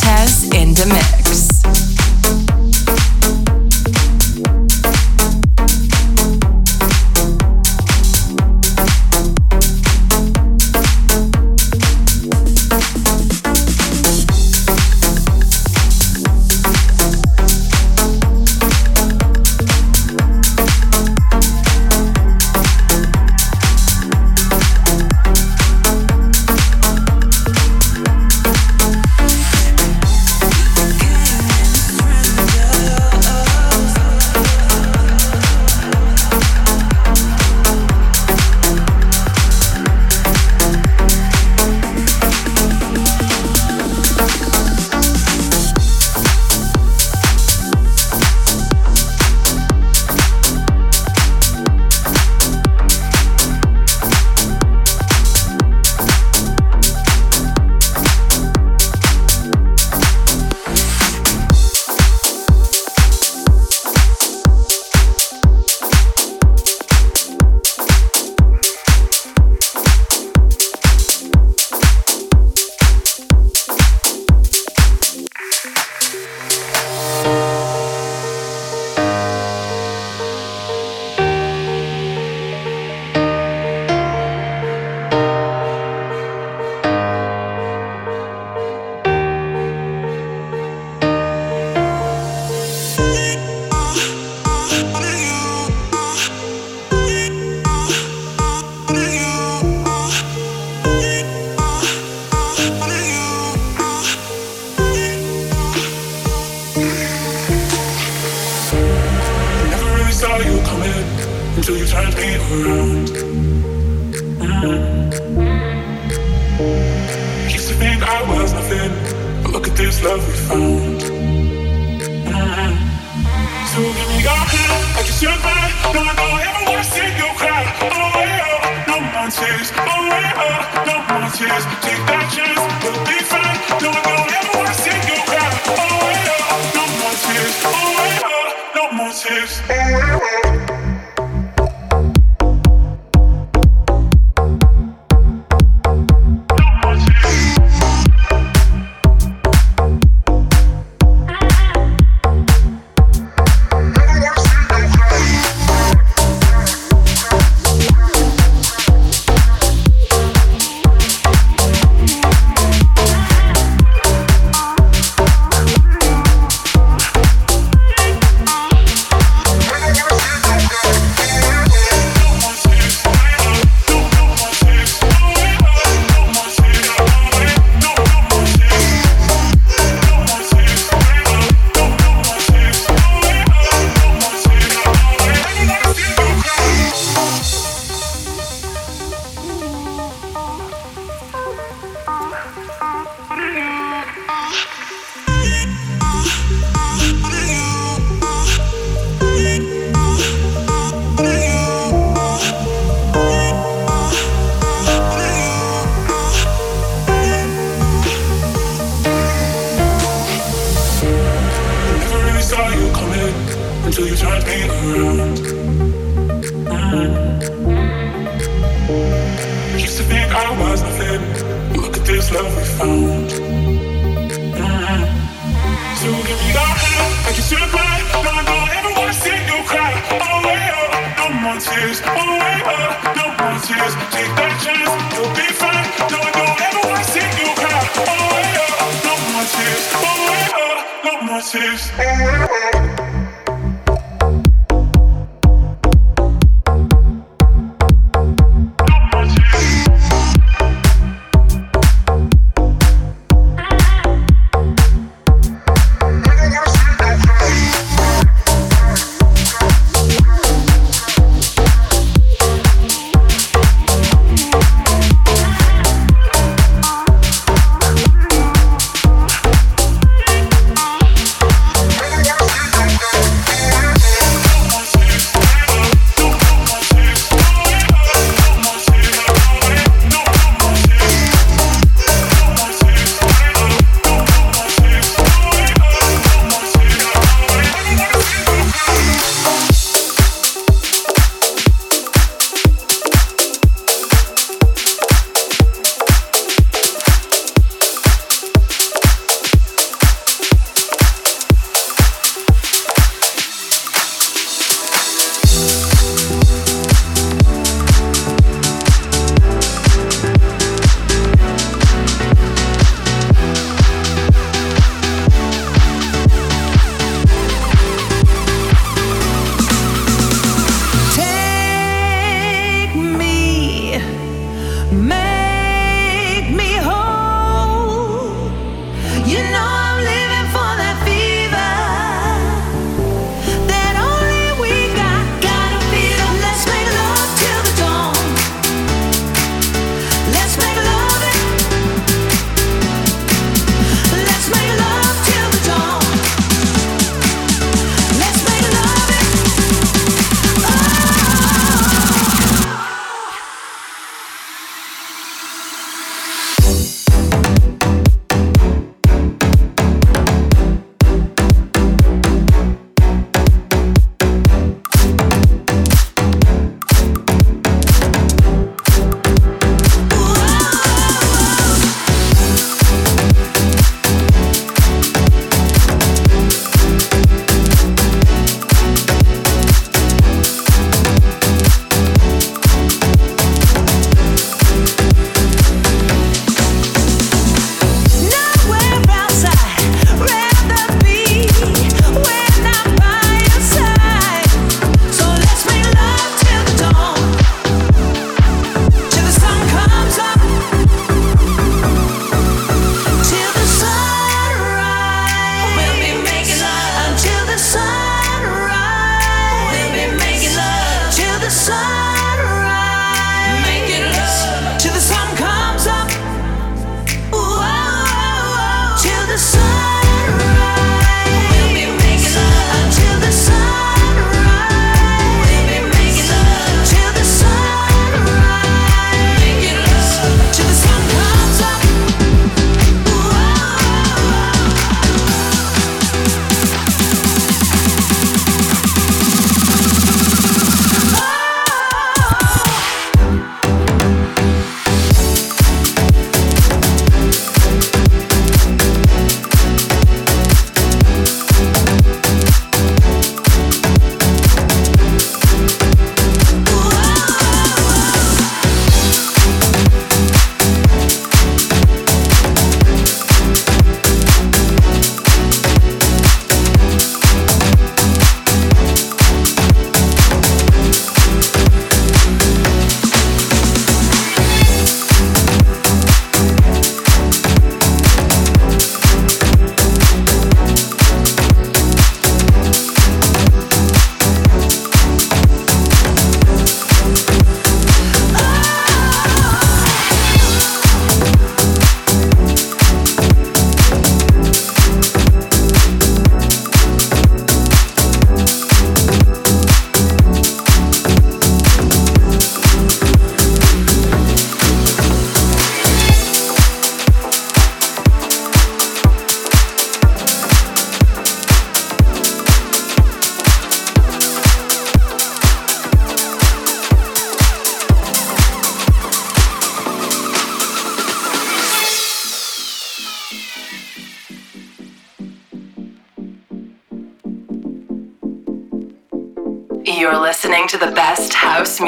Bartez in the mix.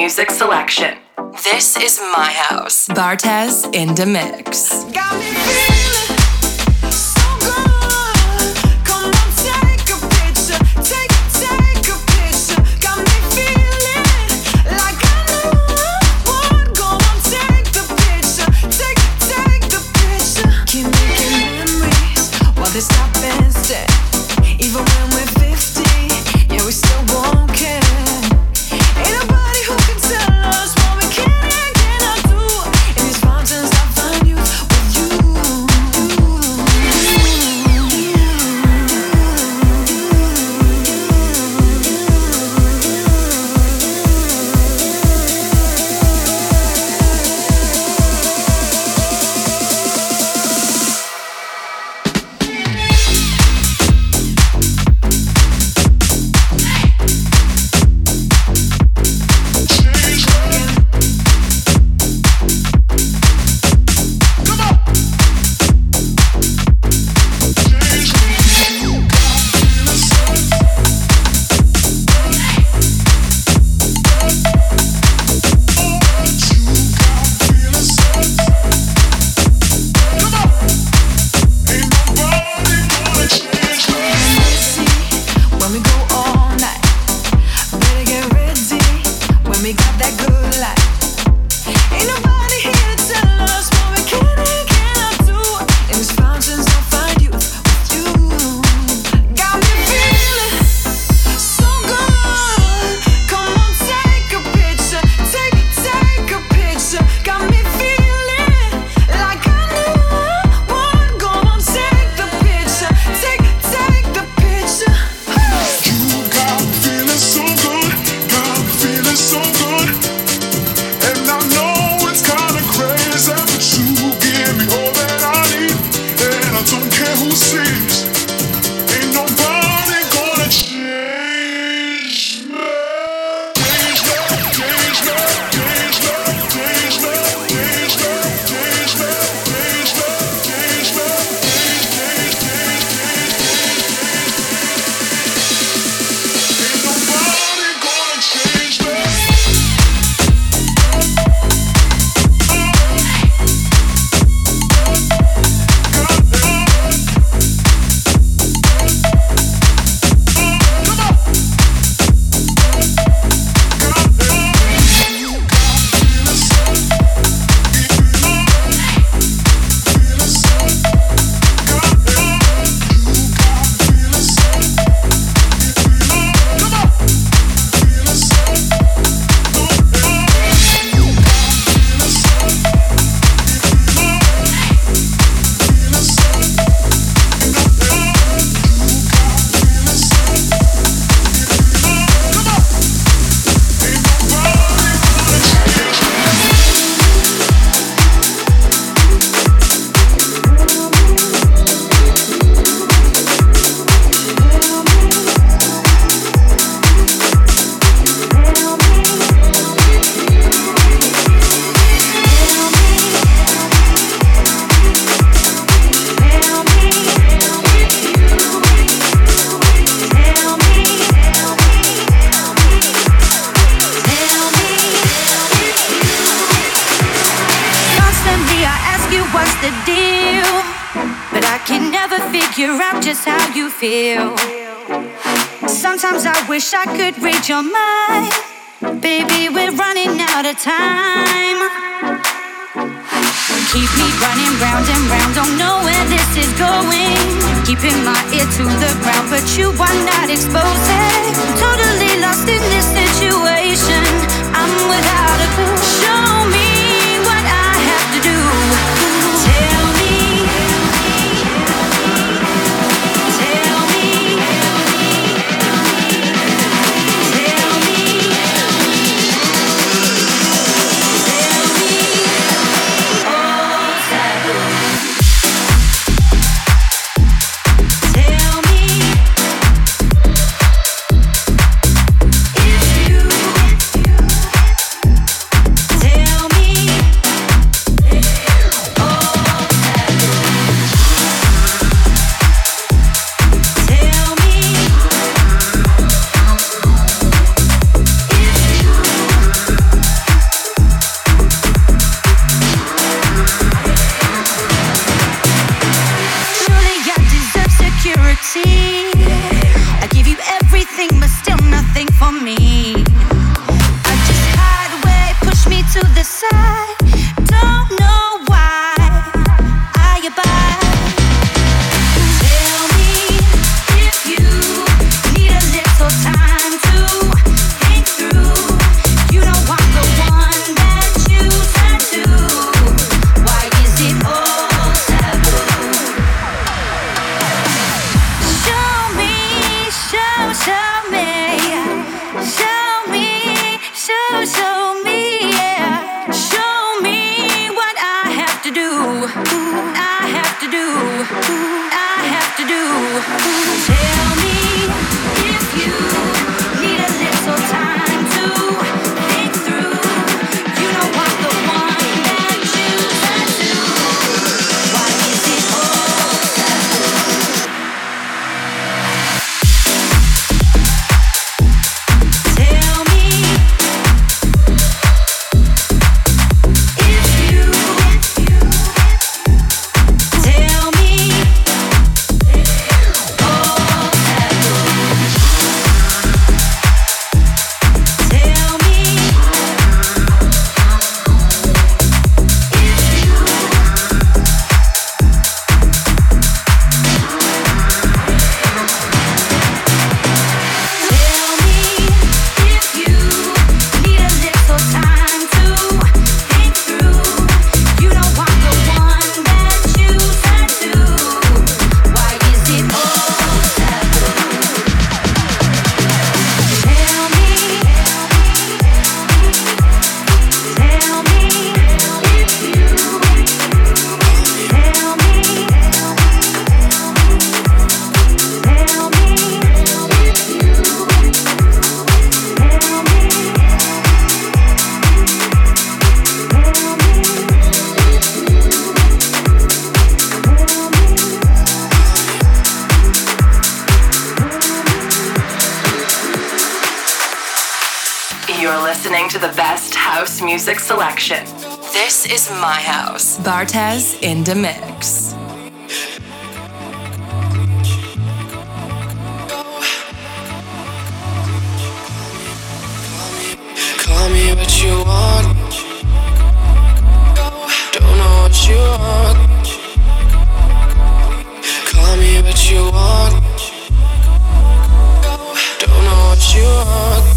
Music selection. This is my house. Bartez in the mix. figure Keeping my ear to the ground, but you are not exposing. Totally Bartez in the mix. Call me what you want. Don't know what you want. Call me what you want. Don't know what you want.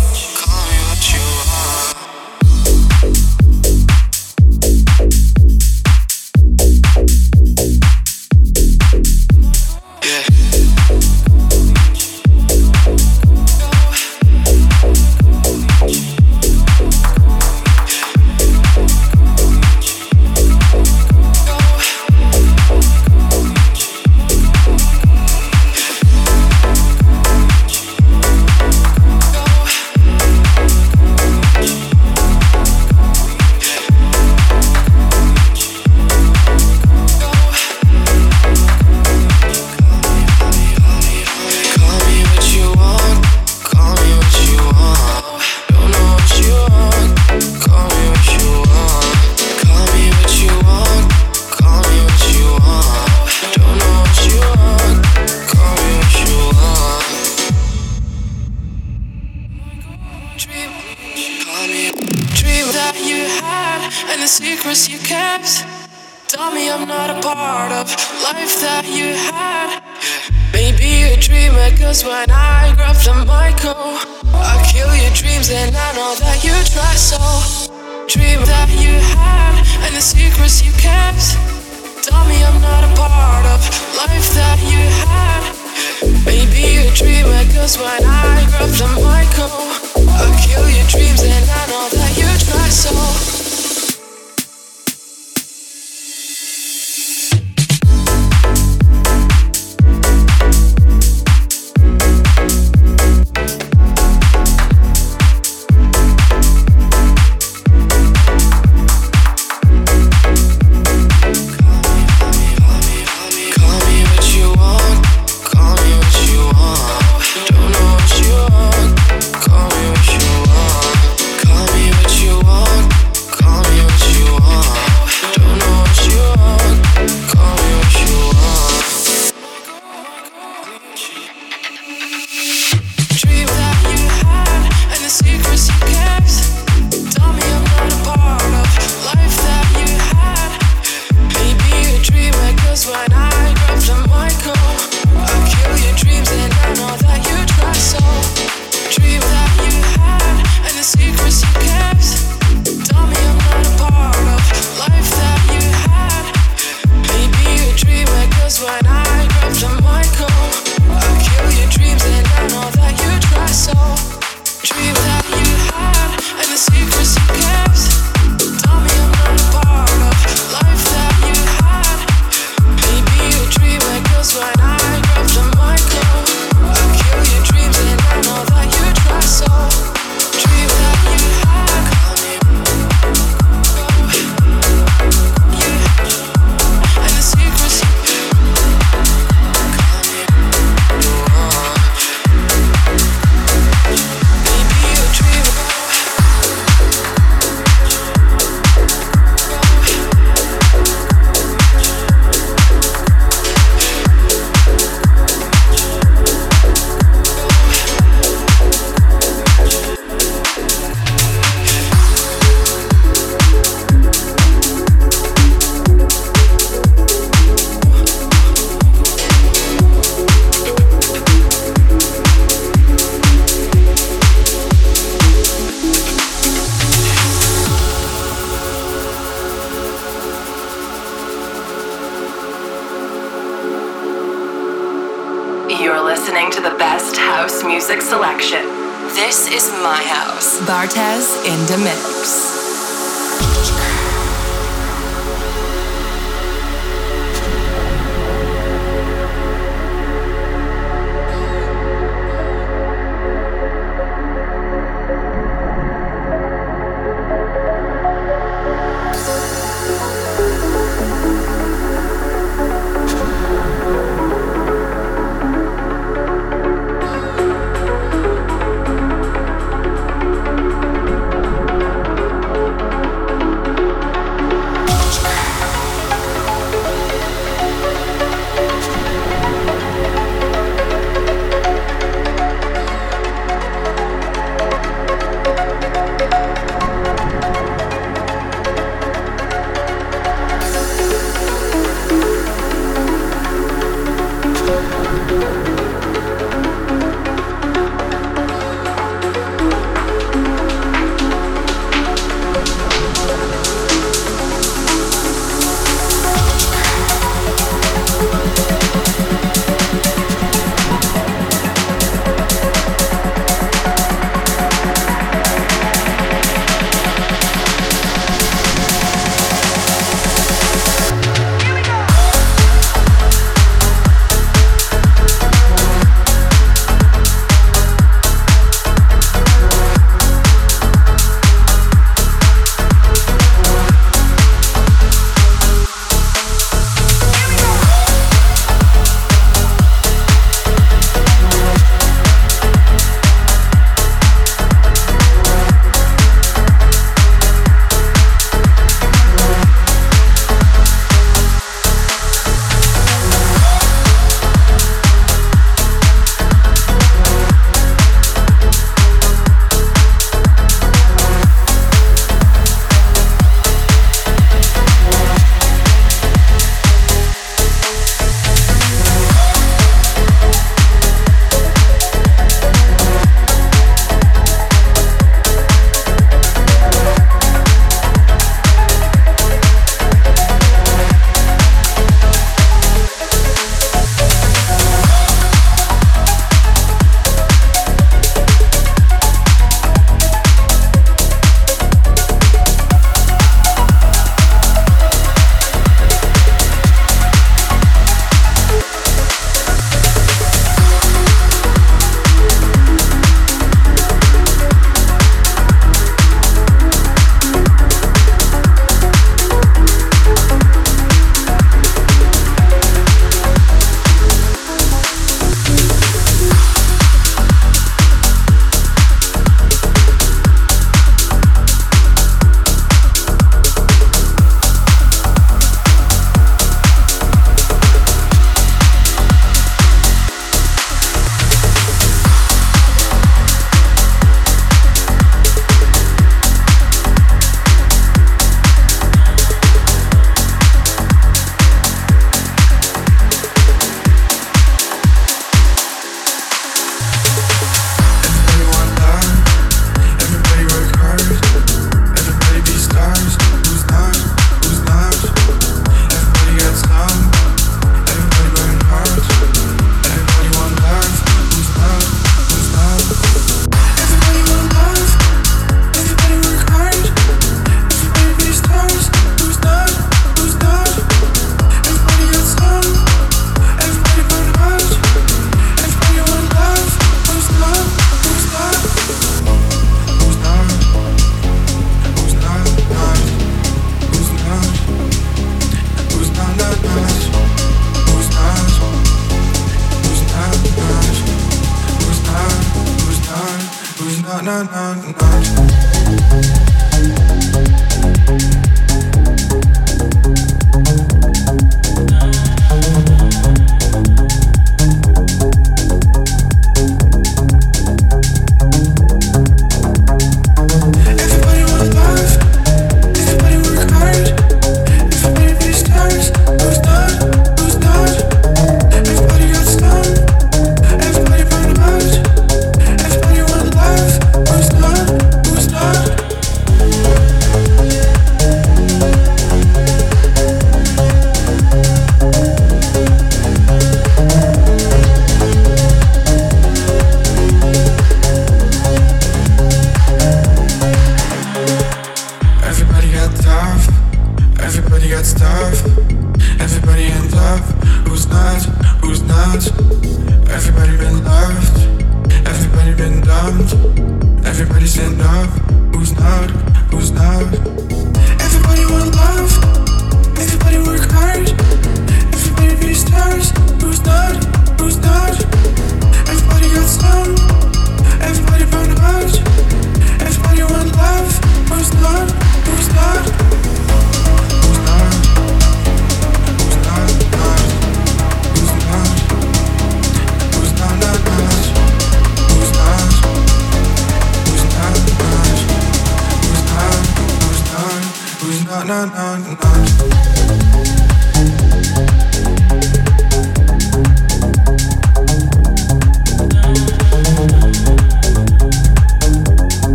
Cause when I grab the mic, oh, I kill your dreams, and I know that you try so. Dream that you had, and the secrets you kept. Tell me I'm not a part of life that you had. Maybe a dreamer, cause when I grab the mic, oh, I kill your dreams, and I know that you try so.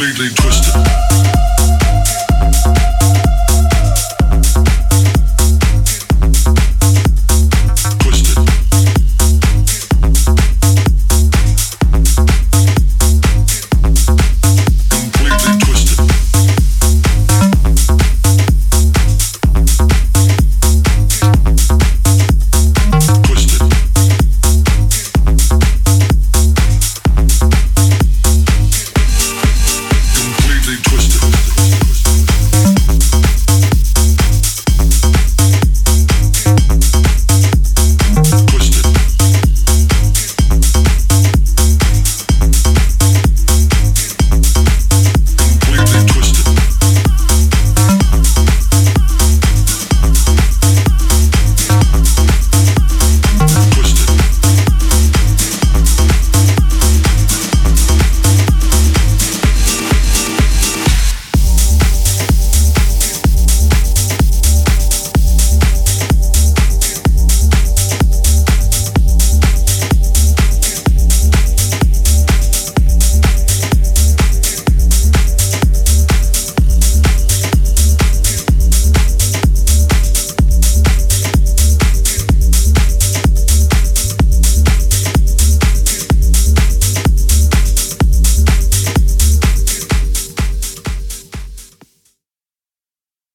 completely twisted.